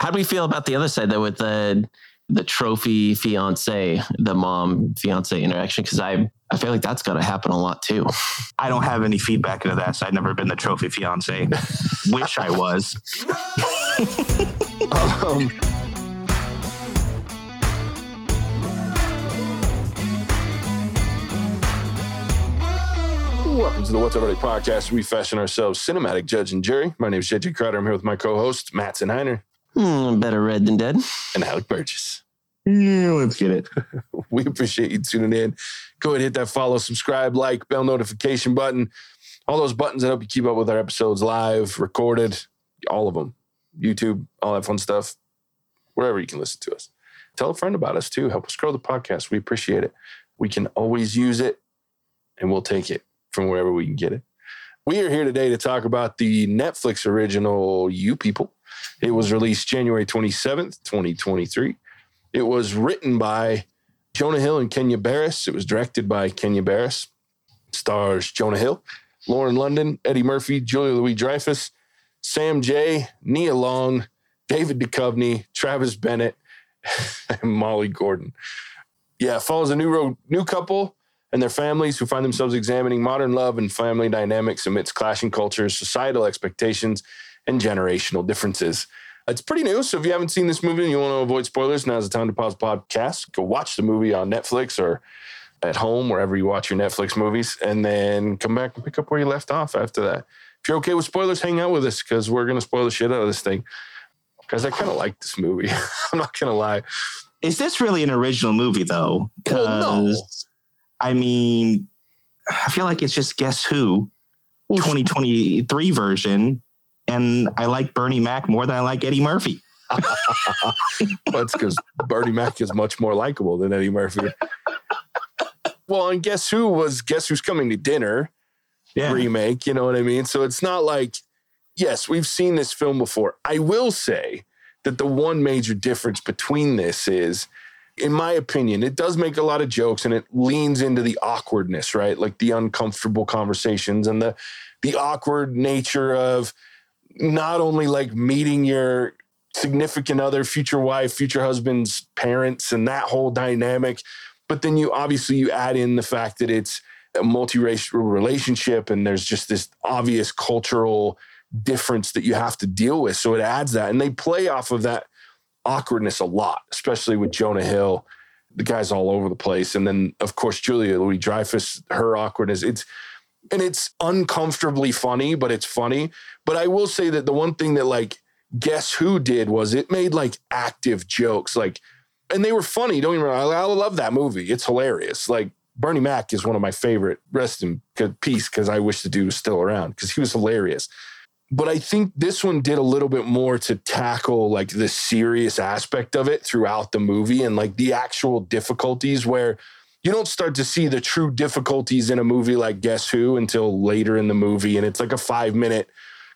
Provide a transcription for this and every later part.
How do we feel about the other side though with the the trophy fiance, the mom fiance interaction? Because I I feel like that's got to happen a lot too. I don't have any feedback into that. So I've never been the trophy fiance. Wish I was. um, Welcome to the What's Already podcast. We fashion ourselves cinematic judge and jury. My name is JJ Crowder. I'm here with my co-host Matt Heiner Hmm, better red than dead. and Alec Burgess. Yeah, let's get it. We appreciate you tuning in. Go ahead, and hit that follow, subscribe, like, bell notification button. All those buttons that help you keep up with our episodes live, recorded, all of them. YouTube, all that fun stuff. Wherever you can listen to us. Tell a friend about us too. Help us grow the podcast. We appreciate it. We can always use it and we'll take it from wherever we can get it. We are here today to talk about the Netflix original You People. It was released January 27th, 2023. It was written by Jonah Hill and Kenya Barris. It was directed by Kenya Barris. Stars Jonah Hill, Lauren London, Eddie Murphy, Julia Louis Dreyfus, Sam Jay, Nia Long, David Duchovny, Travis Bennett, and Molly Gordon. Yeah, follows a new ro- new couple and their families who find themselves examining modern love and family dynamics amidst clashing cultures, societal expectations, and generational differences. It's pretty new, so if you haven't seen this movie and you want to avoid spoilers, now's the time to pause the podcast. Go watch the movie on Netflix or at home, wherever you watch your Netflix movies, and then come back and pick up where you left off after that. If you're okay with spoilers, hang out with us because we're going to spoil the shit out of this thing. Because I kind of like this movie. I'm not going to lie. Is this really an original movie though? Well, no. I mean, I feel like it's just Guess Who 2023 version. And I like Bernie Mac more than I like Eddie Murphy. That's because Bernie Mac is much more likable than Eddie Murphy. Well, and guess who was Guess Who's Coming to Dinner Yeah. remake? You know what I mean? So it's not like, yes, we've seen this film before. I will say that the one major difference between this is, in my opinion, it does make a lot of jokes and it leans into the awkwardness, right? Like the uncomfortable conversations and the the awkward nature of not only like meeting your significant other, future wife, future husband's parents, and that whole dynamic. But then you obviously you add in the fact that it's a multiracial relationship, and there's just this obvious cultural difference that you have to deal with. So it adds that, and they play off of that awkwardness a lot, especially with Jonah Hill. The guy's all over the place, and then of course Julia Louis Dreyfus, her awkwardness. It's and it's uncomfortably funny, but it's funny. But I will say that the one thing that like Guess Who did was it made like active jokes, like, and they were funny. Don't even. I, I love that movie. It's hilarious. Like Bernie Mac is one of my favorite. Rest in peace, because I wish the dude was still around because he was hilarious. But I think this one did a little bit more to tackle like the serious aspect of it throughout the movie and like the actual difficulties where you don't start to see the true difficulties in a movie like Guess Who until later in the movie. And it's like a five minute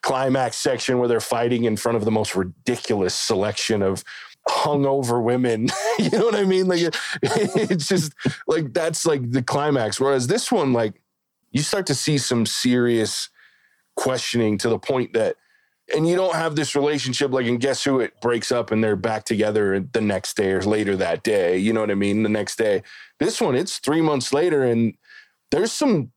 climax section where they're fighting in front of the most ridiculous selection of hungover women. you know what I mean? Like it- it's just like that's like the climax. Whereas this one, like you start to see some serious questioning to the point that and you don't have this relationship like and guess who it breaks up and they're back together the next day or later that day you know what i mean the next day. This one it's three months later and there's some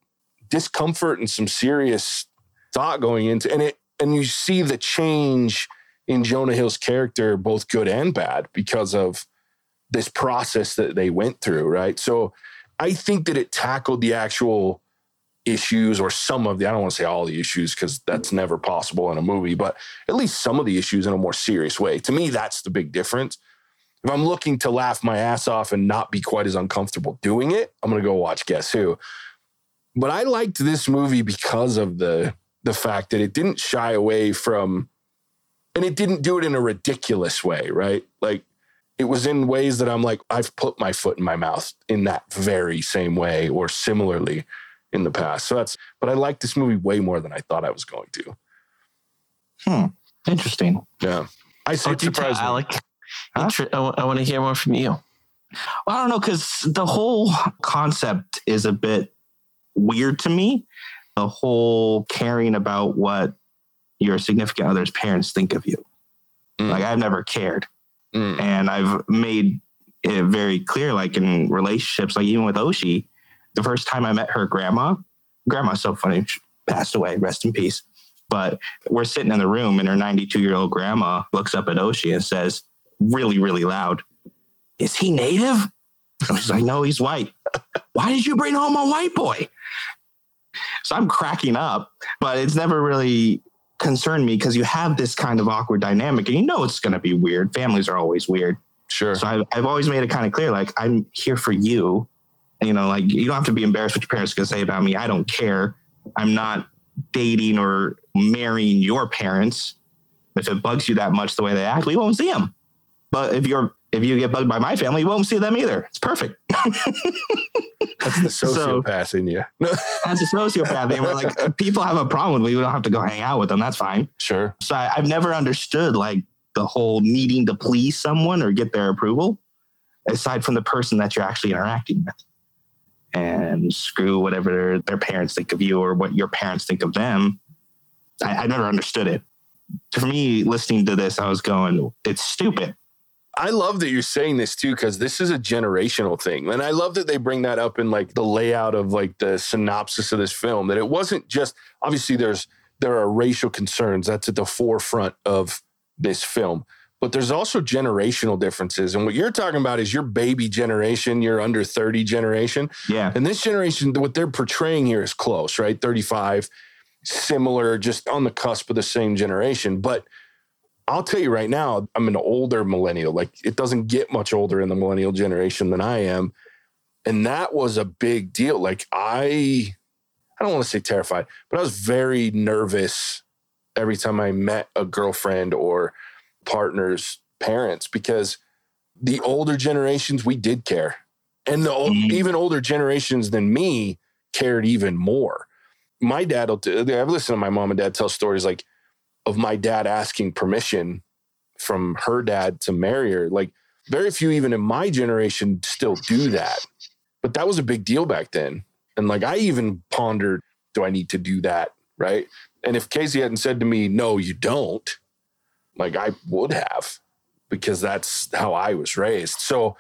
discomfort and some serious thought going into and it and you see the change in jonah hill's character both good and bad because of this process that they went through right? So i think that it tackled the actual issues or some of the I don't want to say all the issues because that's never possible in a movie, but at least some of the issues in a more serious way. To me, that's the big difference. If I'm looking to laugh my ass off and not be quite as uncomfortable doing it, I'm gonna go watch Guess Who. But I liked this movie because of the the fact that it didn't shy away from and it didn't do it in a ridiculous way, right? Like it was in ways that I'm like, I've put my foot in my mouth in that very same way or similarly in the past. So that's, but I like this movie way more than I thought I was going to. Hmm. Interesting. Yeah. I say Oh, it tell, surprised. Alec. Huh? Inter- I want to hear more from you. Well, I don't know because the whole concept is a bit weird to me. The whole caring about what your significant other's parents think of you. Mm. Like I've never cared. Mm. And I've made it very clear, like in relationships, like even with Oshi, the first time I met her grandma, grandma's so funny, she passed away, rest in peace. But we're sitting in the room and her 92 year old grandma looks up at Oshi and says, really, really loud, Is he native? And she's like, No, he's white. Why did you bring home a white boy? So I'm cracking up, but it's never really concerned me because you have this kind of awkward dynamic and you know it's going to be weird. Families are always weird. Sure. So I've, I've always made it kind of clear, like I'm here for you. You know, like you don't have to be embarrassed what your parents to say about me. I don't care. I'm not dating or marrying your parents. If it bugs you that much the way they act, we won't see them. But if you're if you get bugged by my family, you won't see them either. It's perfect. That's the So- sociopath in you. That's a sociopath. And we're like, people have a problem with me. We don't have to go hang out with them. That's fine. sure. So I, I've never understood like the whole needing to please someone or get their approval, aside from the person that you're actually interacting with. And screw whatever their, parents think of you or what your parents think of them. I, I never understood it. For me, listening to this, I was going, it's stupid. I love that you're saying this too, because this is a generational thing. And I love that they bring that up in like the layout of like the synopsis of this film, that it wasn't just obviously there's there are racial concerns. That's at the forefront of this film. But there's also generational differences. And what you're talking about is your baby generation, your under 30 generation. Yeah. And this generation, what they're portraying here is close, right? 35, similar, just on the cusp of the same generation. But I'll tell you right now, I'm an older millennial. Like it doesn't get much older in the millennial generation than I am. And that was a big deal. Like I I don't want to say terrified, but I was very nervous every time I met a girlfriend or partner's parents because the older generations we did care. And the Mhm. even older generations than me cared even more. My dad will t- I've listened to my mom and dad tell stories like of my dad asking permission from her dad to marry her. Like very few even in my generation still do that. But that was a big deal back then. And like I even pondered, do I need to do that? Right. And if Casey hadn't said to me, no, you don't, like I would have, because that's how I was raised. So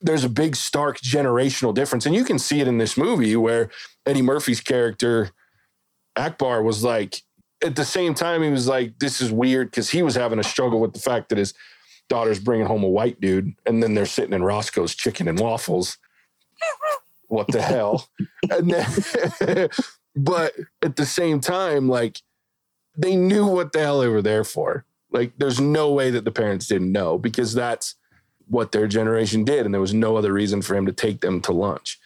there's a big stark generational difference. And you can see it in this movie where Eddie Murphy's character, Akbar, was like, at the same time, he was like, this is weird because he was having a struggle with the fact that his daughter's bringing home a white dude. And then they're sitting in Roscoe's chicken and waffles. What the hell? Then, but at the same time, like, they knew what the hell they were there for. Like, there's no way that the parents didn't know because that's what their generation did. And there was no other reason for him to take them to lunch.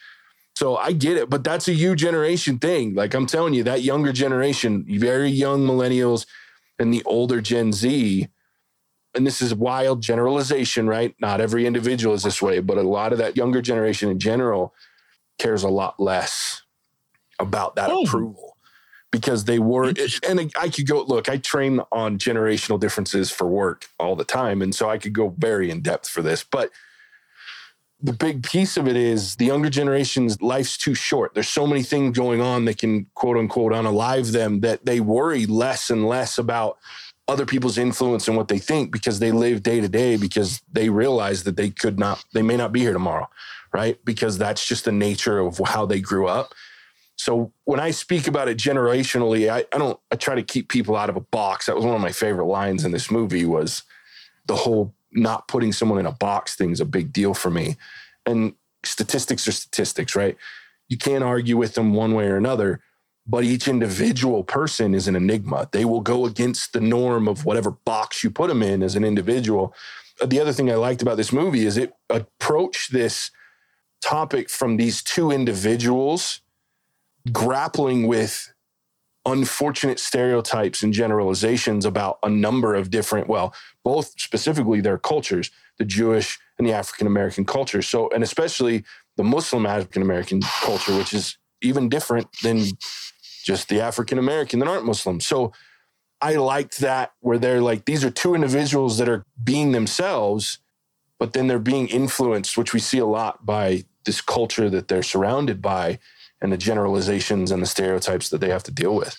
So I get it, but that's a you generation thing. Like I'm telling you, that younger generation, very young millennials and the older Gen Z, and this is wild generalization, right? Not every individual is this way, but a lot of that younger generation in general cares a lot less about that Oh. approval because they were and I could go look, I train on generational differences for work all the time. And so I could go very in depth for this. But the big piece of it is the younger generation's life's too short. There's so many things going on that can quote unquote unalive them that they worry less and less about other people's influence and what they think because they live day to day because they realize that they could not, they may not be here tomorrow, right? Because that's just the nature of how they grew up. So when I speak about it generationally, I, I don't I try to keep people out of a box. That was one of my favorite lines in this movie was the whole not putting someone in a box thing is a big deal for me. And statistics are statistics, right? You can't argue with them one way or another, but each individual person is an enigma. They will go against the norm of whatever box you put them in as an individual. The other thing I liked about this movie is it approached this topic from these two individuals grappling with unfortunate stereotypes and generalizations about a number of different, well, both specifically their cultures, the Jewish and the African American culture. So, and especially the Muslim African American culture, which is even different than just the African American that aren't Muslim. So, I liked that where they're like, these are two individuals that are being themselves, but then they're being influenced, which we see a lot by this culture that they're surrounded by and the generalizations and the stereotypes that they have to deal with.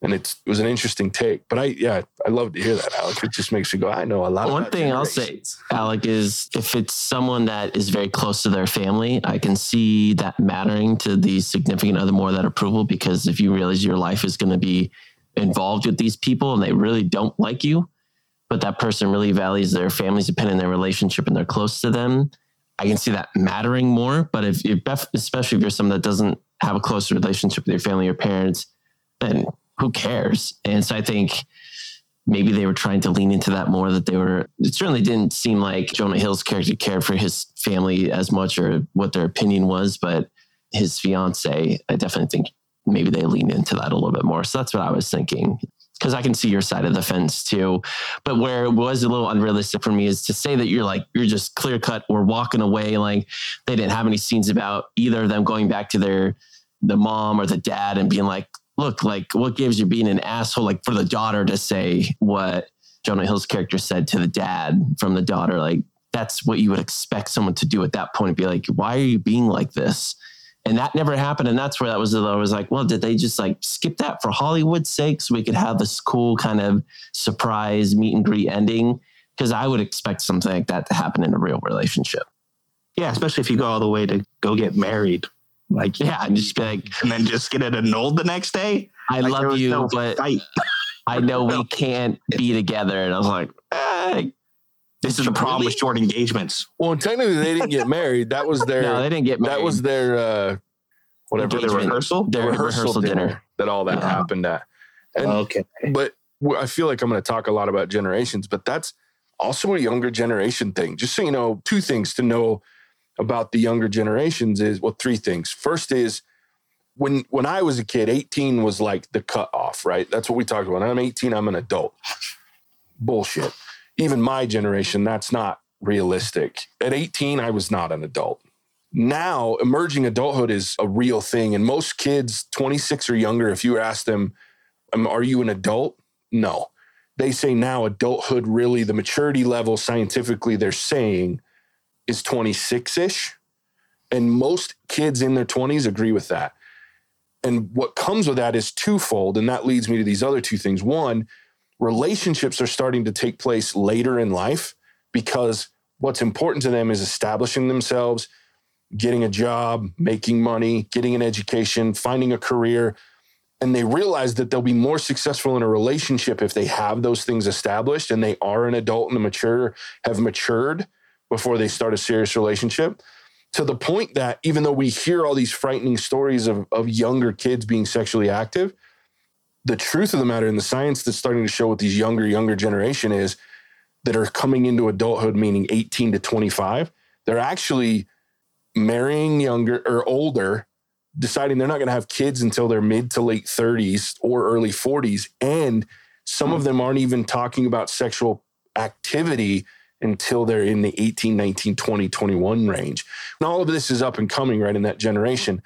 And it's, it was an interesting take. But I, yeah, I love to hear that, Alec. It just makes me go, I know a lot One thing I'll say. Alec, is if it's someone that is very close to their family, I can see that mattering to the significant other more that approval because if you realize your life is going to be involved with these people and they really don't like you, but that person really values their family's opinion, their relationship, and they're close to them, I can see that mattering more. But if you're, especially if you're someone that doesn't have a close relationship with your family or parents, then who cares? And so I think maybe they were trying to lean into that more that they were it certainly didn't seem like jonah hill's character cared for his family as much or what their opinion was but his fiance i definitely think maybe they leaned into that a little bit more so that's what i was thinking because i can see your side of the fence too but where it was a little unrealistic for me is to say that you're like you're just clear cut or walking away like they didn't have any scenes about either of them going back to their the mom or the dad and being like look, like what gives you being an asshole? Like for the daughter to say what Jonah Hill's character said to the dad from the daughter, like that's what you would expect someone to do at that point. Be like, why are you being like this? And that never happened. And that's where that was. I was like, well, did they just like skip that for Hollywood's sake so we could have this cool kind of surprise meet and greet ending? Because I would expect something like that to happen in a real relationship. Yeah, especially if you go all the way to go get married. Like, Yeah, and just be like, and then just get it annulled the next day. I Like, love you, no but. I know we can't be together. And I was like, eh, This is the problem with short engagements. Well, technically they didn't get married. That was their, no, they didn't get married. that was their, uh, whatever, For the Engagement. rehearsal. the their rehearsal, dinner, that all that Yeah. happened at. And okay. but I feel like I'm going to talk a lot about generations, but that's also a younger generation thing. Just so you know, two things to know about the younger generations is well, three things. First is when when I was a kid, 18 was like the cutoff, right? That's what we talked about. When I'm 18, I'm an adult. Bullshit. Even my generation, that's not realistic. At 18, I was not an adult. Now, emerging adulthood is a real thing. And most kids, 26 or younger, if you ask them, um, are you an adult? No. They say now adulthood really, the maturity level scientifically they're saying is 26 ish. And most kids in their 20s agree with that. And what comes with that is twofold. And that leads me to these other two things. One, relationships are starting to take place later in life because what's important to them is establishing themselves, getting a job, making money, getting an education, finding a career. And they realize that they'll be more successful in a relationship if they have those things established and they are an adult and a mature, have matured before they start a serious relationship. To the point that even though we hear all these frightening stories of, of younger kids being sexually active, the truth of the matter and the science that's starting to show with these younger, younger generation is that are coming into adulthood, meaning 18 to 25, they're actually marrying younger or older, deciding they're not going to have kids until their mid to late 30s or early 40s. And some of them aren't even talking about sexual activity until they're in the 18, 19, 20, 21 range. And all of this is up and coming right in that generation.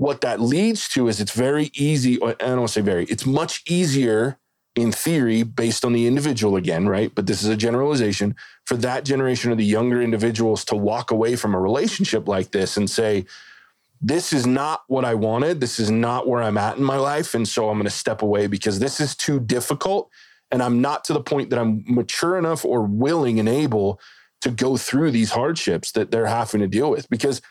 What that leads to is it's very easy, I don't want to say very, it's much easier in theory, based on the individual again, right? But this is a generalization for that generation of the younger individuals to walk away from a relationship like this and say, this is not what I wanted. This is not where I'm at in my life. And so I'm going to step away because this is too difficult. And I'm not to the point that I'm mature enough or willing and able to go through these hardships that they're having to deal with. Because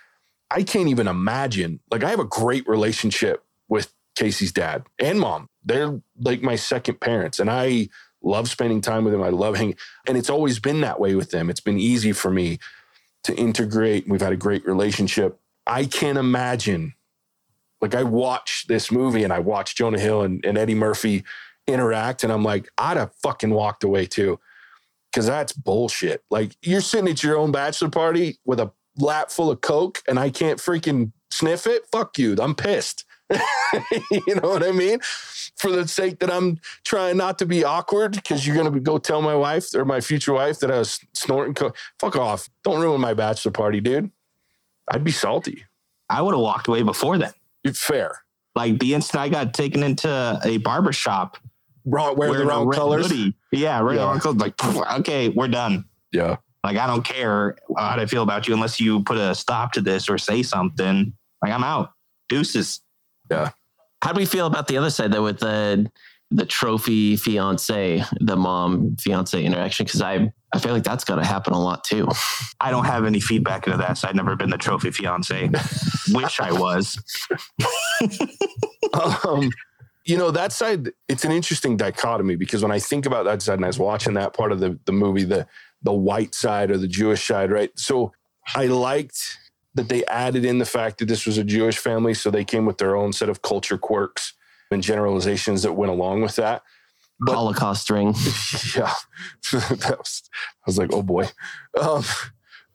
I can't even imagine, like, I have a great relationship with Casey's dad and mom. They're like my second parents. And I love spending time with them. I love hanging. And it's always been that way with them. It's been easy for me to integrate. We've had a great relationship. I can't imagine. Like I watch this movie and I watch Jonah Hill and, and Eddie Murphy interact, and I'm like, I'd have fucking walked away too. Cause that's bullshit. Like you're sitting at your own bachelor party with a lap full of Coke and I can't freaking sniff it. Fuck you. I'm pissed. you know what I mean? For the sake that I'm trying not to be awkward, because you're gonna go tell my wife or my future wife that I was snorting coke. Fuck off. Don't ruin my bachelor party, dude. I'd be salty. I would have walked away before then. It's fair. Like the instant I got taken into a barber shop, Wrong, wearing the wearing a wrong colors. hoodie. Yeah, red Yeah. wrong colors. Like, okay, we're done. Yeah. Like, I don't care how I feel about you unless you put a stop to this or say something. Like, I'm out. Deuces. Yeah. How do we feel about the other side though with the the trophy fiance, the mom fiance interaction? Because I I feel like that's got to happen a lot too. I don't have any feedback into that. So I've never been the trophy fiance. Wish I was. um, you know that side. It's an interesting dichotomy because when I think about that side, and I was watching that part of the the movie, the the white side or the Jewish side, right? So I liked that they added in the fact that this was a Jewish family, so they came with their own set of culture quirks and generalizations that went along with that. But, Holocaust ring. Yeah, that was, I was like, oh boy. Um,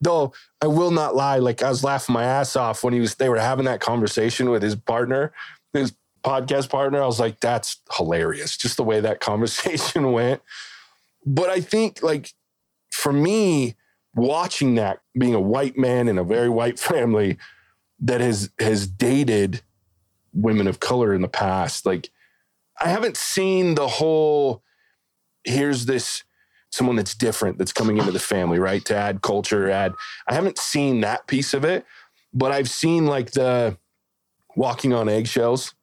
though I will not lie, like I was laughing my ass off when he was. They were having that conversation with his partner, his podcast partner. I was like, that's hilarious, just the way that conversation went. But I think, like, for me, watching that, being a white man in a very white family that has has dated women of color in the past, like I haven't seen the whole here's this someone that's different that's coming into the family, right? To add culture, add I haven't seen that piece of it, but I've seen like the walking on eggshells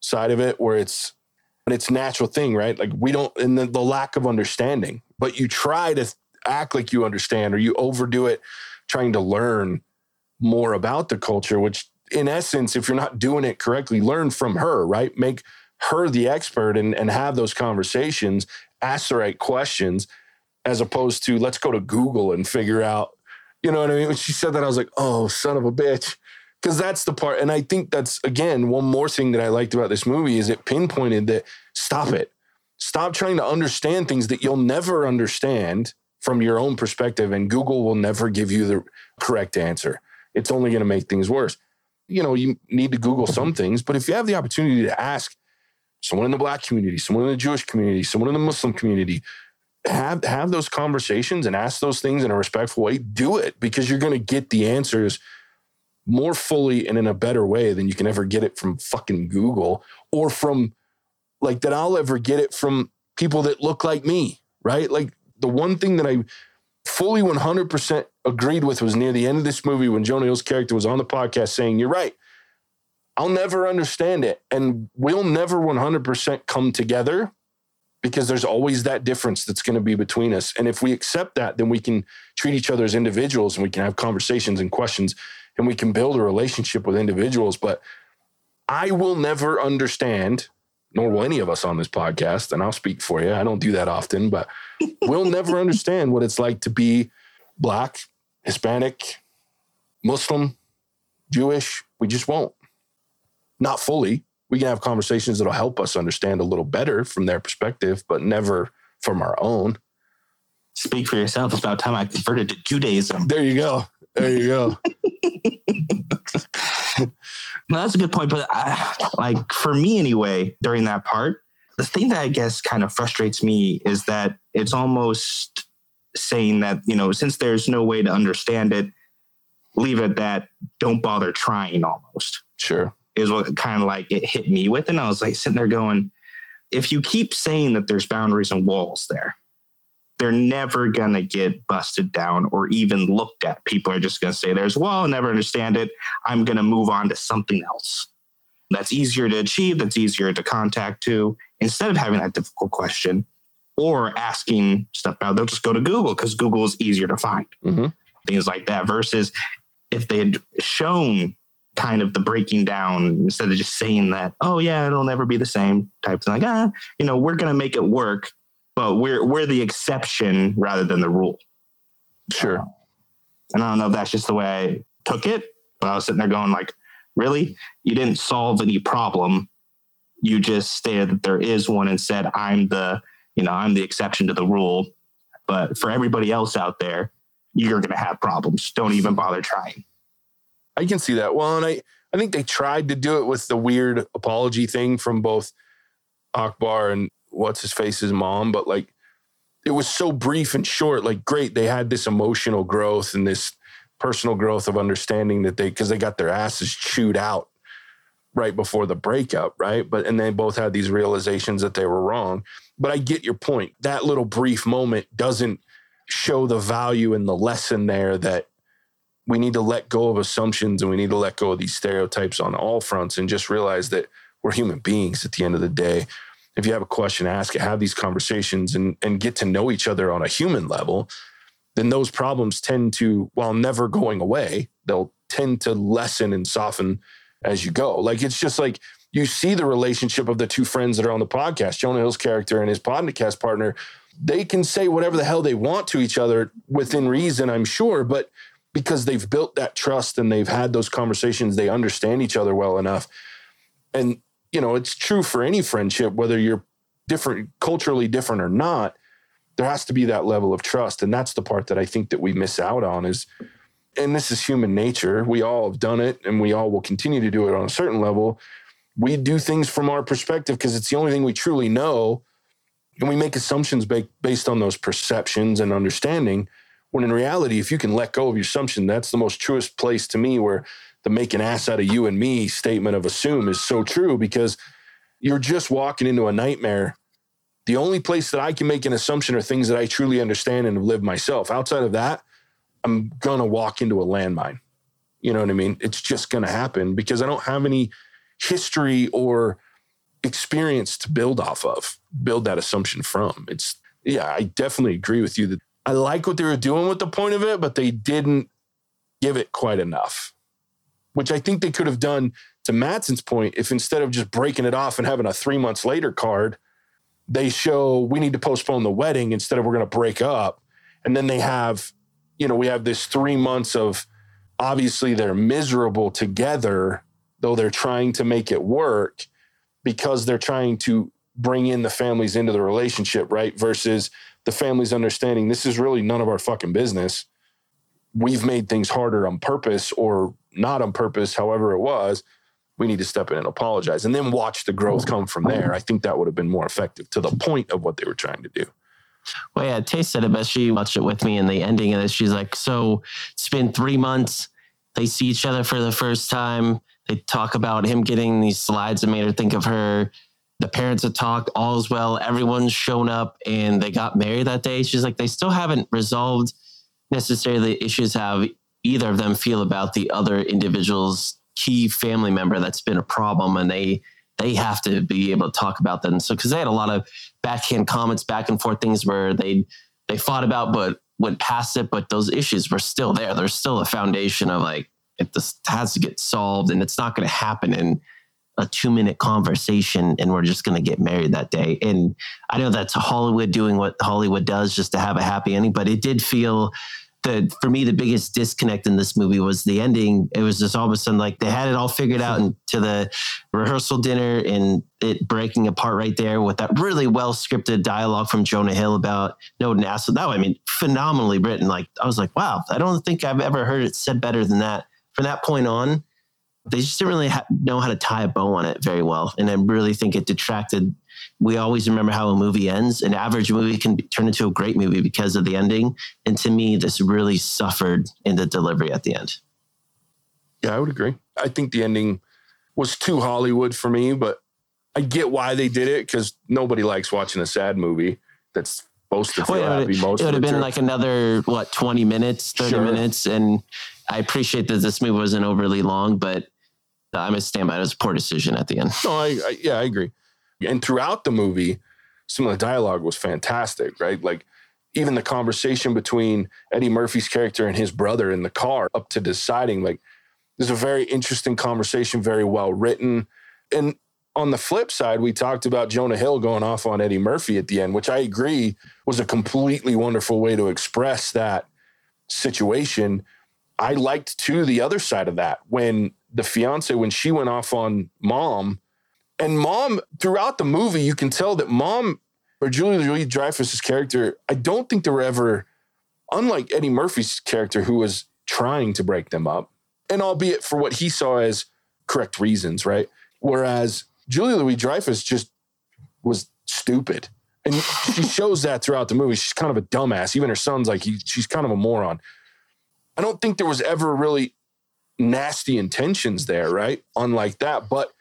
side of it where it's and it's natural thing, right? Like we don't and the, the lack of understanding, but you try to act like you understand or you overdo it trying to learn more about the culture, which in essence, if you're not doing it correctly, learn from her, right? Make her the expert and, and have those conversations, ask the right questions, as opposed to let's go to Google and figure out, you know what I mean? When she said that, I was like, oh, son of a bitch. Because that's the part. And I think that's, again, one more thing that I liked about this movie is it pinpointed that stop it. Stop trying to understand things that you'll never understand from your own perspective, and Google will never give you the correct answer. It's only going to make things worse. You know, you need to Google some things, but if you have the opportunity to ask someone in the black community, someone in the Jewish community, someone in the Muslim community, have have those conversations and ask those things in a respectful way. Do it because you're going to get the answers more fully and in a better way than you can ever get it from fucking Google or from like that I'll ever get it from people that look like me, right? Like the one thing that I fully 100% agreed with was near the end of this movie when Jonah Hill's character was on the podcast saying, You're right. I'll never understand it. And we'll never 100% come together because there's always that difference that's going to be between us. And if we accept that, then we can treat each other as individuals and we can have conversations and questions and we can build a relationship with individuals. But I will never understand nor will any of us on this podcast, and I'll speak for you. I don't do that often, but we'll never understand what it's like to be black, Hispanic, Muslim, Jewish. We just won't. Not fully. We can have conversations that'll help us understand a little better from their perspective, but never from our own. Speak for yourself. It's about time I converted to Judaism. There you go. There you go. No, that's a good point. But I, like for me anyway, during that part, the thing that I guess kind of frustrates me is that it's almost saying that, you know, since there's no way to understand it, leave it that. Don't bother trying almost. Sure. Is what kind of like it hit me with. And I was like sitting there going, if you keep saying that there's boundaries and walls there, they're never going to get busted down or even looked at. People are just going to say, there's a wall, never understand it. I'm going to move on to something else. That's easier to achieve, that's easier to contact to. Instead of having that difficult question or asking stuff out, they'll just go to Google because Google is easier to find. Mm-hmm. Things like that. Versus if they had shown kind of the breaking down instead of just saying that, oh yeah, it'll never be the same type thing. Like, ah, you know, we're gonna make it work but we're we're the exception rather than the rule. Sure. and I don't know if that's just the way I took it, but I was sitting there going like, really? You didn't solve any problem. You just stated that there is one and said, I'm the, you know, I'm the exception to the rule. But for everybody else out there, you're going to have problems. Don't even bother trying. I can see that. Well, and I, I think they tried to do it with the weird apology thing from both Akbar and what's his face's mom, but like it was so brief and short. Like, great, they had this emotional growth and this personal growth of understanding that they because they got their asses chewed out right before the breakup, right? But and they both had these realizations that they were wrong. But I get your point. That little brief moment doesn't show the value and the lesson there that we need to let go of assumptions and we need to let go of these stereotypes on all fronts and just realize that we're human beings at the end of the day. If you have a question, ask it, have these conversations and, and get to know each other on a human level, then those problems tend to, while never going away, they'll tend to lessen and soften as you go. Like it's just like you see the relationship of the two friends that are on the podcast, Jonah Hill's character and his podcast partner. They can say whatever the hell they want to each other within reason, I'm sure, but because they've built that trust and they've had those conversations, they understand each other well enough. And, you know, it's true for any friendship, whether you're different, culturally different or not, there has to be that level of trust. And that's the part that I think that we miss out on is and this is human nature. We all have done it and we all will continue to do it on a certain level. We do things from our perspective because it's the only thing we truly know. And we make assumptions ba- based on those perceptions and understanding. When in reality, if you can let go of your assumption, that's the most truest place to me where the make an ass out of you and me statement of assume is so true because you're just walking into a nightmare. The only place that I can make an assumption are things that I truly understand and have lived myself. Outside of that, I'm going to walk into a landmine. You know what I mean? It's just going to happen because I don't have any history or experience to build off of, build that assumption from. It's, yeah, I definitely agree with you that I like what they were doing with the point of it, but they didn't give it quite enough, which I think they could have done to Madsen's point if instead of just breaking it off and having a three months later card, they show we need to postpone the wedding instead of we're going to break up. And then they have you know, we have this three months of obviously they're miserable together, though they're trying to make it work because they're trying to bring in the families into the relationship, right? Versus the families understanding this is really none of our fucking business. We've made things harder on purpose or not on purpose, however it was. We need to step in and apologize and then watch the growth come from there. I think that would have been more effective to the point of what they were trying to do. Well, yeah, Tay said it, but she watched it with me in the ending and she's like, so it's been three months. They see each other for the first time. They talk about him getting these slides that made her think of her. The parents have talked, all's well, everyone's shown up and they got married that day. She's like, they still haven't resolved necessarily issues how either of them feel about the other individual's key family member that's been a problem. And they they have to be able to talk about them. So because they had a lot of backhand comments, back and forth things where they they fought about but went past it, but those issues were still there. There's still a foundation of like if this has to get solved, and it's not going to happen in a two minute conversation, and we're just going to get married that day. And I know that's Hollywood doing what Hollywood does just to have a happy ending, but it did feel the for me the biggest disconnect in this movie was the ending. It was just all of a sudden like they had it all figured out to the rehearsal dinner and it breaking apart right there with that really well scripted dialogue from Jonah Hill about no NASA. That I mean, phenomenally written. Like I was like, wow, I don't think I've ever heard it said better than that. From that point on, they just didn't really ha- know how to tie a bow on it very well, and I really think it detracted we always remember how a movie ends. An average movie can be, turn into a great movie because of the ending. And to me, this really suffered in the delivery at the end. Yeah, I would agree. I think the ending was too Hollywood for me, but I get why they did it because nobody likes watching a sad movie that's supposed to feel well, happy It would have been trip. like another, what, 20 minutes, 30 sure. minutes. And I appreciate that this movie wasn't overly long, but I'm a stand by it. A poor decision at the end. No, I, I yeah, I agree. And throughout the movie, some of the dialogue was fantastic, right? Like even the conversation between Eddie Murphy's character and his brother in the car up to deciding, like, there's a very interesting conversation, very well written. And on the flip side, we talked about Jonah Hill going off on Eddie Murphy at the end, which I agree was a completely wonderful way to express that situation. I liked too the other side of that when the fiance, when she went off on mom, and mom, throughout the movie, you can tell that mom or Julia Louis Dreyfus's character, I don't think they were ever, unlike Eddie Murphy's character, who was trying to break them up, and albeit for what he saw as correct reasons, right? Whereas Julia Louis Dreyfus just was stupid. And she shows that throughout the movie. She's kind of a dumbass. Even her son's like, he, she's kind of a moron. I don't think there was ever really nasty intentions there, right? Unlike that. But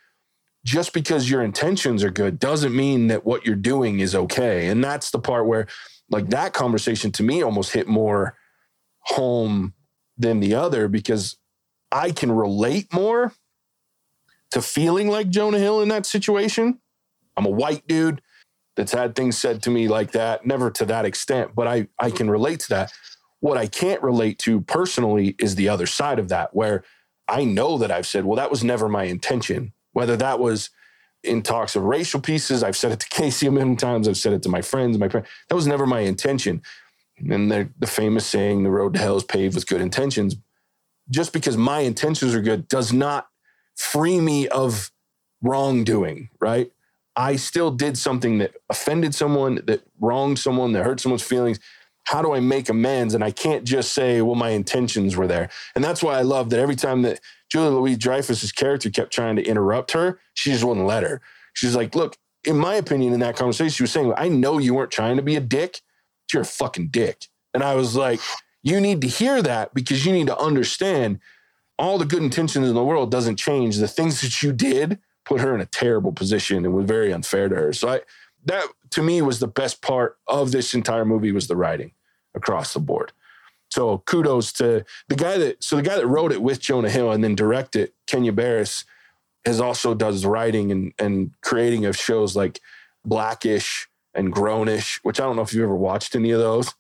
just because your intentions are good doesn't mean that what you're doing is okay. And that's the part where, like, that conversation to me almost hit more home than the other because I can relate more to feeling like Jonah Hill in that situation. I'm a white dude that's had things said to me like that, never to that extent, but I, I can relate to that. What I can't relate to personally is the other side of that, where I know that I've said, well, that was never my intention. Whether that was in talks of racial pieces, I've said it to Casey a million times, I've said it to my friends, my friends. That was never my intention. And the, the famous saying, the road to hell is paved with good intentions. Just because my intentions are good does not free me of wrongdoing, right? I still did something that offended someone, that wronged someone, that hurt someone's feelings. How do I make amends? And I can't just say, well, my intentions were there. And that's why I love that every time that Julia Louis Dreyfus's character kept trying to interrupt her, she just wouldn't let her. She's like, look, in my opinion, in that conversation, she was saying, I know you weren't trying to be a dick. but You're a fucking dick. And I was like, you need to hear that because you need to understand all the good intentions in the world doesn't change. The things that you did put her in a terrible position and was very unfair to her. So I that to me was the best part of this entire movie was the writing across the board. So kudos to the guy that so the guy that wrote it with Jonah Hill and then directed Kenya Barris has also does writing and and creating of shows like Blackish and Grownish, which I don't know if you've ever watched any of those.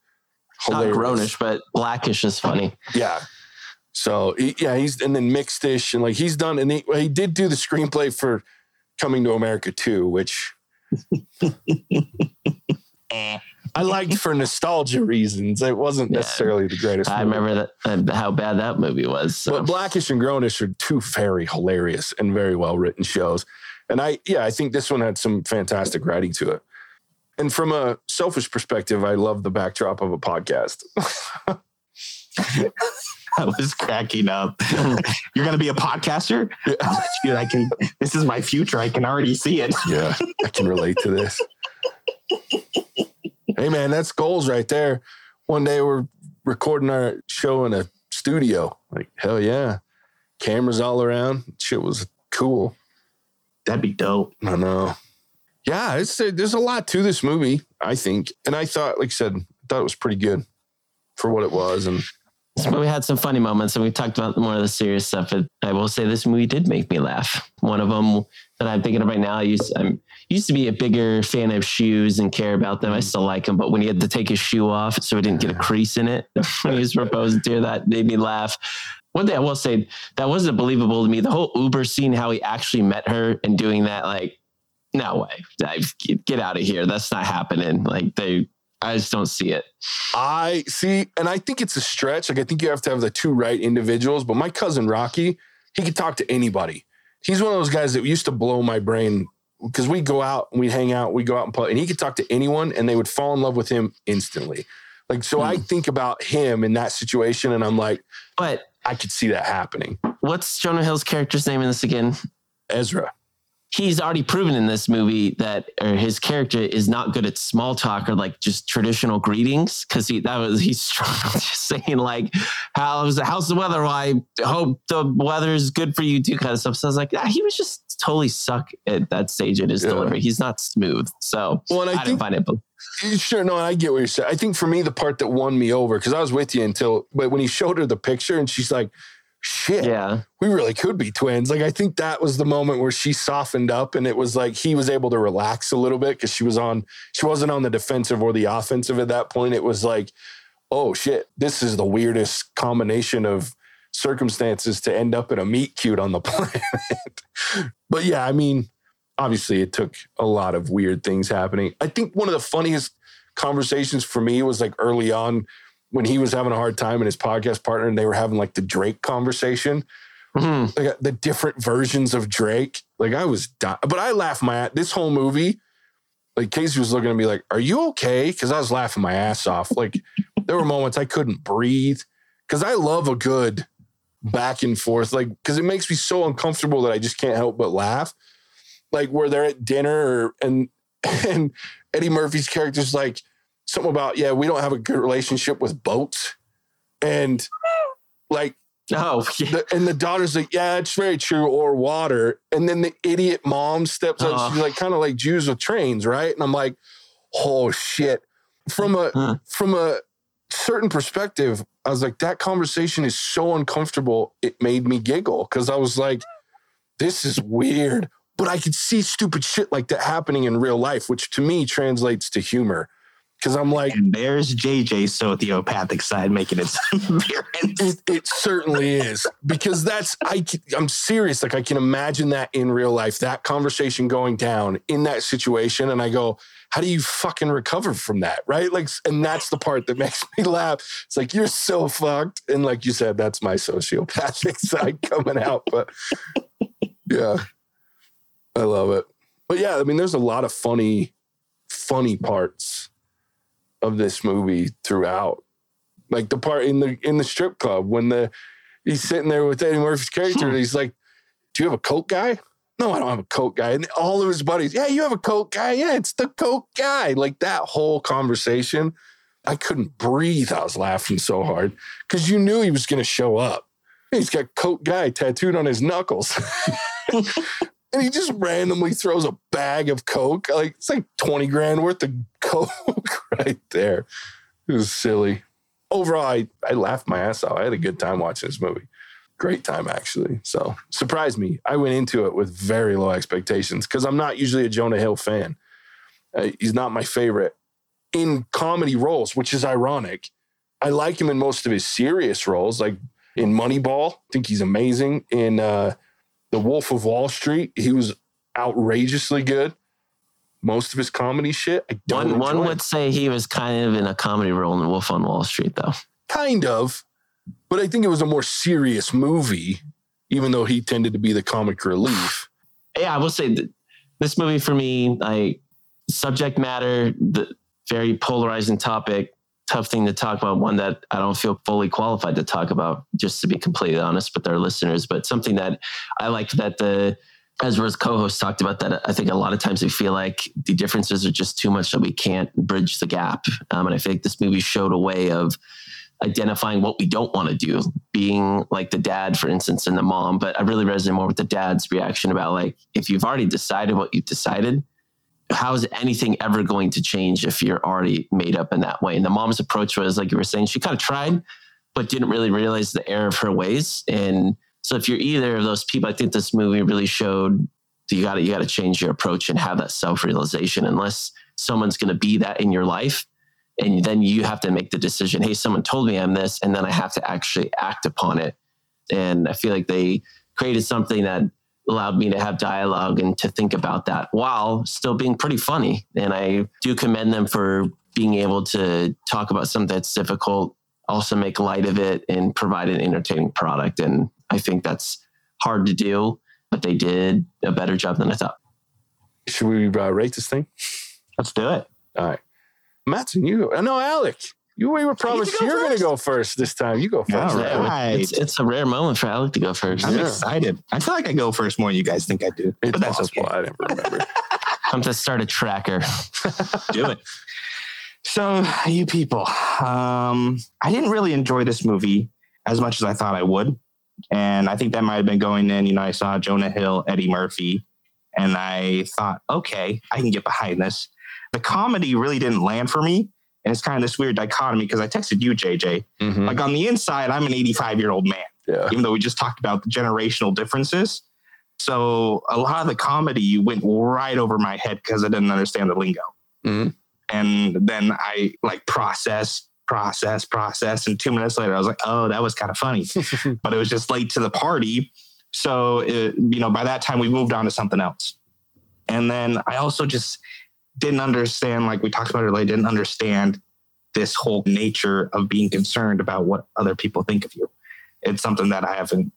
Not Grownish, but Blackish is funny. Yeah, so he, yeah, he's and then Mixedish and like he's done and he, he did do the screenplay for Coming to America too, which eh. I liked for nostalgia reasons. It wasn't Yeah. necessarily the greatest. I movie. remember that uh, how bad that movie was. So. But Blackish and Grownish are two very hilarious and very well written shows. And I, yeah, I think this one had some fantastic writing to it. And from a selfish perspective, I love the backdrop of a podcast. I was cracking up. You're gonna be a podcaster? Dude, I can this is my future. I can already see it. yeah, I can relate to this. Hey, man, that's goals right there. One day we're recording our show in a studio. Like, hell yeah. Cameras all around. Shit was cool. That'd be dope. I know. Yeah, it's there's a lot to this movie, I think, and I thought, like I said, I thought it was pretty good for what it was, and This movie had some funny moments, and we talked about more of the serious stuff. But I will say this movie did make me laugh. One of them that I'm thinking of right now, I used I'm used to be a bigger fan of shoes and care about them. I still like them, but when he had to take his shoe off so he didn't get a crease in it when he was proposing to her, that made me laugh. One thing I will say that wasn't believable to me. The whole Uber scene, how he actually met her and doing that, like, no way, I- get out of here. That's not happening. Like they, I just don't see it. I see, and I think it's a stretch. Like I think you have to have the two right individuals. But my cousin Rocky, he could talk to anybody. He's one of those guys that used to blow my brain because we go out and we hang out, we go out and play, and he could talk to anyone, and they would fall in love with him instantly. Like so, I hmm. think about him in that situation, and I'm like, But I could see that happening. what's Jonah Hill's character's name in this again? Ezra. He's already proven in this movie that or his character is not good at small talk or like just traditional greetings because he that was he's just saying like how's how's the weather? Well, I hope the weather is good for you too, kind of stuff. So I was like, ah, he was just totally suck at that stage in his Yeah. delivery. He's not smooth. So Well, I I, think- didn't find it. But Sure, no, I get what you're saying. I think for me, the part that won me over because I was with you until, but when he showed her the picture and she's like, "Shit, yeah, we really could be twins." Like I think that was the moment where she softened up, and it was like he was able to relax a little bit because she was on, she wasn't on the defensive or the offensive at that point. It was like, "Oh shit, this is the weirdest combination of circumstances to end up in a meet cute on the planet." but yeah, I mean, obviously it took a lot of weird things happening. I think one of the funniest conversations for me was like early on when he was having a hard time and his podcast partner and they were having like the Drake conversation, Mhm. like uh, the different versions of Drake. Like I was, di- but I laughed my ass. This whole movie, like Casey was looking at me like, "Are you okay?" Because I was laughing my ass off. Like there were moments I couldn't breathe because I love a good back and forth, like because it makes me so uncomfortable that I just can't help but laugh. Like where they're at dinner or, and and Eddie Murphy's character's like something about yeah we don't have a good relationship with boats and like oh yeah. the, and the daughter's like yeah it's very true or water and then the idiot mom steps up Oh. she's like kind of like Jews with trains right and I'm like oh shit from a from a certain perspective I was like that conversation is so uncomfortable it made me giggle because I was like this is weird. But I could see stupid shit like that happening in real life, which to me translates to humor. Because I'm like, And there's JJ's sociopathic side making its appearance. it, it certainly is because that's I. I'm serious like I can imagine that in real life that conversation going down in that situation and I go how do you fucking recover from that? Right? Like and that's the part that makes me laugh. It's like you're so fucked. And like you said that's my sociopathic side coming out but yeah. I love it. But yeah I mean there's a lot of funny funny parts of this movie throughout like the part in the in the strip club when the he's sitting there with Eddie Murphy's character and hmm. he's like, "Do you have a coke guy?" No, I don't have a coke guy. And all of his buddies, "Yeah, you have a coke guy. Yeah, it's the coke guy." Like that whole conversation, I couldn't breathe. I was laughing so hard because you knew he was going to show up. He's got coke guy tattooed on his knuckles. And he just randomly throws a bag of coke, like it's like 20 grand worth of coke right there. It was silly overall, I, I laughed my ass off. I had a good time watching this movie. Great time, actually. So, surprised me. I went into it with very low expectations because I'm not usually a Jonah Hill fan. Uh, he's not my favorite in comedy roles, which is ironic. I like him in most of his serious roles, like in Moneyball. I think he's amazing. In uh, The Wolf of Wall Street, he was outrageously good. Most of his comedy shit, I don't One, one would say he was kind of in a comedy role in Wolf on Wall Street, though. kind of, but I think it was a more serious movie, even though he tended to be the comic relief. Yeah, I will say this movie for me, like subject matter, the very polarizing topic, tough thing to talk about, one that I don't feel fully qualified to talk about, just to be completely honest with our listeners, but something that I like that the Ezra's co-host talked about that I think a lot of times we feel like the differences are just too much that we can't bridge the gap. Um, and I think this movie showed a way of identifying what we don't want to do, being like the dad, for instance, and the mom. But I really resonate more with the dad's reaction about like, if you've already decided what you've decided, how is anything ever going to change if you're already made up in that way? And the mom's approach was, like you were saying, she kind of tried, but didn't really realize the error of her ways. And so if you're either of those people, I think this movie really showed you got to you got to change your approach and have that self realization. Unless someone's going to be that in your life, and then you have to make the decision. Hey, someone told me I'm this, and then I have to actually act upon it. And I feel like they created something that allowed me to have dialogue and to think about that while still being pretty funny. And I do commend them for being able to talk about something that's difficult, also make light of it and provide an entertaining product. And I think that's hard to do, but they did a better job than I thought. Should we uh, rate this thing? Let's do it. All right, Matson, you. Uh, no, Alec, you. We were promised go you're going to go first this time. You go first. All Yeah, right. It's, it's a rare moment for Alec to go first. I'm Yeah. excited. I feel like I go first more than you guys think I do. It's but that's possible. okay. I never remember. I'm to start a tracker. do it. So, you people, um, I didn't really enjoy this movie as much as I thought I would. And I think that might have been going in. You know, I saw Jonah Hill, Eddie Murphy, and I thought, okay, I can get behind this. The comedy really didn't land for me. And it's kind of this weird dichotomy because I texted you, JJ. Mhm. Like on the inside, I'm an 85 year old man Yeah. even though we just talked about the generational differences. So a lot of the comedy went right over my head because I didn't understand the lingo. Mhm. And then I like process, process, process. And two minutes later, I was like, oh, that was kind of funny. but it was just late to the party. So, it, you know, by that time, we moved on to something else. And then I also just didn't understand, like we talked about earlier, didn't understand this whole nature of being concerned about what other people think of you. It's something that I haven't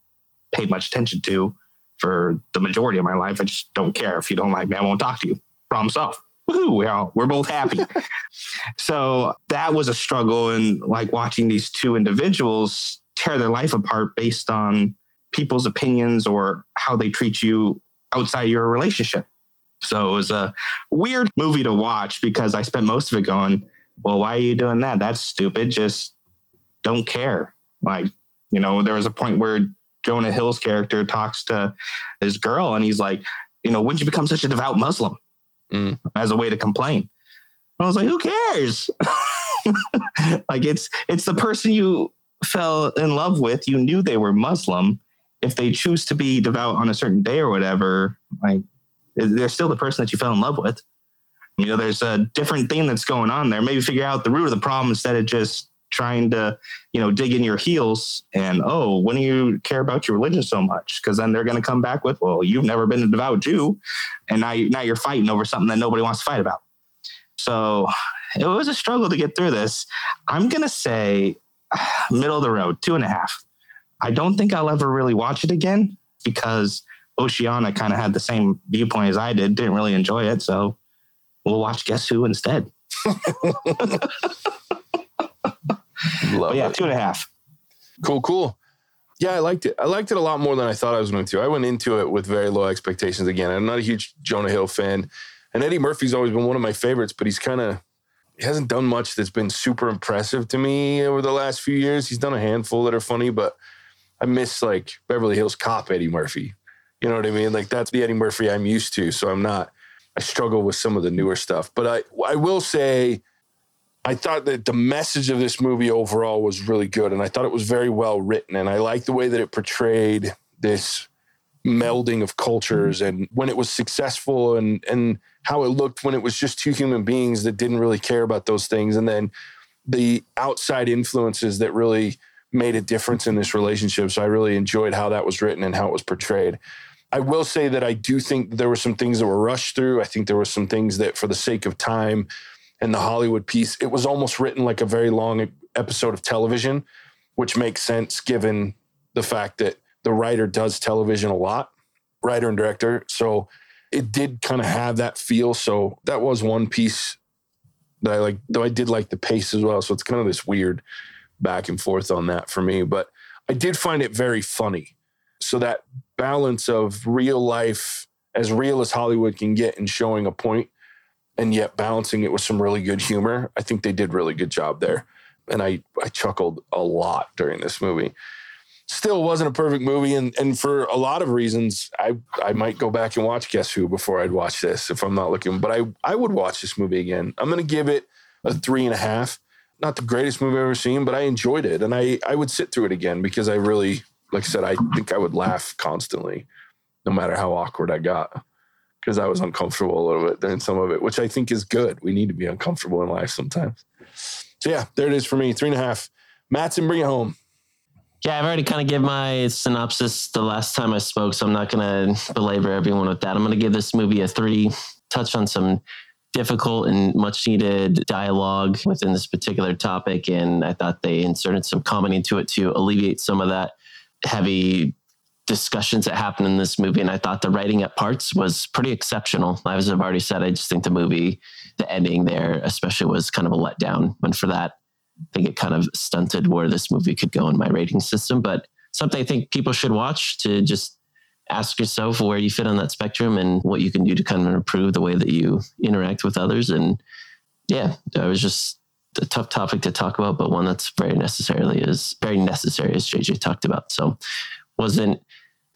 paid much attention to for the majority of my life. I just don't care. If you don't like me, I won't talk to you. Problem solved. Woohoo, we're, all, we're both happy. so that was a struggle. And like watching these two individuals tear their life apart based on people's opinions or how they treat you outside your relationship. So it was a weird movie to watch because I spent most of it going, well, why are you doing that? That's stupid. Just don't care. Like, you know, there was a point where Jonah Hill's character talks to his girl and he's like, you know, when'd you become such a devout Muslim? Mm. As a way to complain. I was like, who cares? like it's it's the person you fell in love with. You knew they were Muslim if they choose to be devout on a certain day or whatever, like they're still the person that you fell in love with. You know, there's a different thing that's going on there. Maybe figure out the root of the problem instead of just trying to, you know, dig in your heels and, oh, when do you care about your religion so much? Because then they're going to come back with, well, you've never been a devout Jew. And now, you, now you're fighting over something that nobody wants to fight about. So it was a struggle to get through this. I'm going to say middle of the road, two and a half. I don't think I'll ever really watch it again because Oceana kind of had the same viewpoint as I did, didn't really enjoy it. So we'll watch Guess Who instead. Love yeah, it. two and a half. Cool, cool. Yeah, I liked it. I liked it a lot more than I thought I was going to. I went into it with very low expectations again. I'm not a huge Jonah Hill fan. And Eddie Murphy's always been one of my favorites, but he's kind of he hasn't done much that's been super impressive to me over the last few years. He's done a handful that are funny, but I miss like Beverly Hills Cop Eddie Murphy. You know what I mean? Like that's the Eddie Murphy I'm used to. So I'm not. I struggle with some of the newer stuff, but I I will say I thought that the message of this movie overall was really good, and I thought it was very well written, and I liked the way that it portrayed this melding of cultures mm-hmm. and when it was successful and and how it looked when it was just two human beings that didn't really care about those things and then the outside influences that really made a difference in this relationship. So i really enjoyed how that was written and how it was portrayed. I will say that i do think there were some things that were rushed through. I think there were some things that for the sake of time and the Hollywood piece, it was almost written like a very long episode of television, which makes sense given the fact that the writer does television a lot, writer and director. So it did kind of have that feel. So that was one piece that I like, though I did like the pace as well. So it's kind of this weird back and forth on that for me. But I did find it very funny. So that balance of real life, as real as Hollywood can get, and showing a point and yet balancing it with some really good humor. I think they did really good job there. And I, I chuckled a lot during this movie. Still wasn't a perfect movie, and, and for a lot of reasons, I, I might go back and watch Guess Who before I'd watch this if I'm not looking. But I, I would watch this movie again. I'm gonna give it a three and a half. Not the greatest movie I've ever seen, but I enjoyed it. And I, I would sit through it again because I really, like I said, I think I would laugh constantly, no matter how awkward I got because I was uncomfortable a little bit during some of it, which I think is good. We need to be uncomfortable in life sometimes. So yeah, there it is for me. Three and a half. Mattson, bring it home. Yeah, I've already kind of give my synopsis the last time I spoke, so I'm not going to belabor everyone with that. I'm going to give this movie a three. Touch on some difficult and much needed dialogue within this particular topic, and I thought they inserted some comedy into it to alleviate some of that heavy discussions that happen in this movie. And I thought the writing at parts was pretty exceptional. As I've already said, I just think the movie, the ending there, especially, was kind of a letdown. And for that, I think it kind of stunted where this movie could go in my rating system. But something I think people should watch to just ask yourself where you fit on that spectrum and what you can do to kind of improve the way that you interact with others. And yeah, it was just a tough topic to talk about, but one that's very necessarily is very necessary, as JJ talked about. So wasn't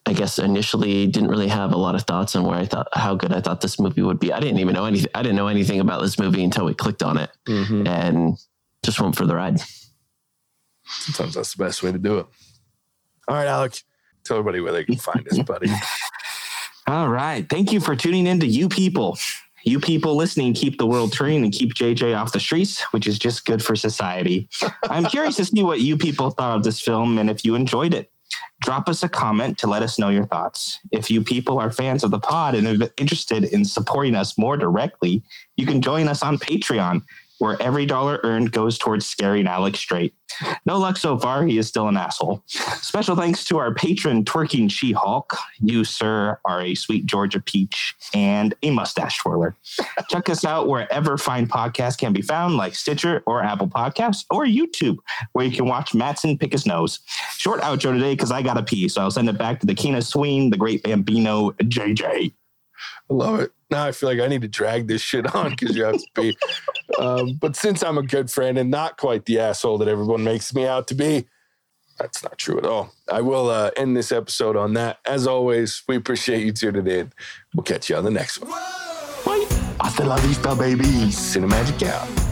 I guess initially didn't really have a lot of thoughts on where I thought how good I thought this movie would be. I didn't even know anything. I didn't know anything about this movie until we clicked on it mm-hmm. and just went for the ride. Sometimes that's the best way to do it. All right, Alec, tell everybody where they can find us, buddy. All right. Thank you for tuning in to you people. You people listening keep the world turning and keep JJ off the streets, which is just good for society. I'm curious to see what you people thought of this film and if you enjoyed it drop us a comment to let us know your thoughts. If you people are fans of the pod and are interested in supporting us more directly, you can join us on Patreon where every dollar earned goes towards scaring Alex straight. No luck so far. He is still an asshole. Special thanks to our patron, Twerking She Hulk. You, sir, are a sweet Georgia peach and a mustache twirler. Check us out wherever fine podcasts can be found, like Stitcher or Apple Podcasts or YouTube, where you can watch Matson pick his nose. Short outro today because I got to pee, so I'll send it back to the of Swing, the great Bambino, JJ. I love it. Now I feel like I need to drag this shit on because you have to be. Um, but since I'm a good friend and not quite the asshole that everyone makes me out to be, that's not true at all. I will uh, end this episode on that. As always, we appreciate you tuning in. We'll catch you on the next one. Bye. Hasta la vista, baby. Cinemagic out.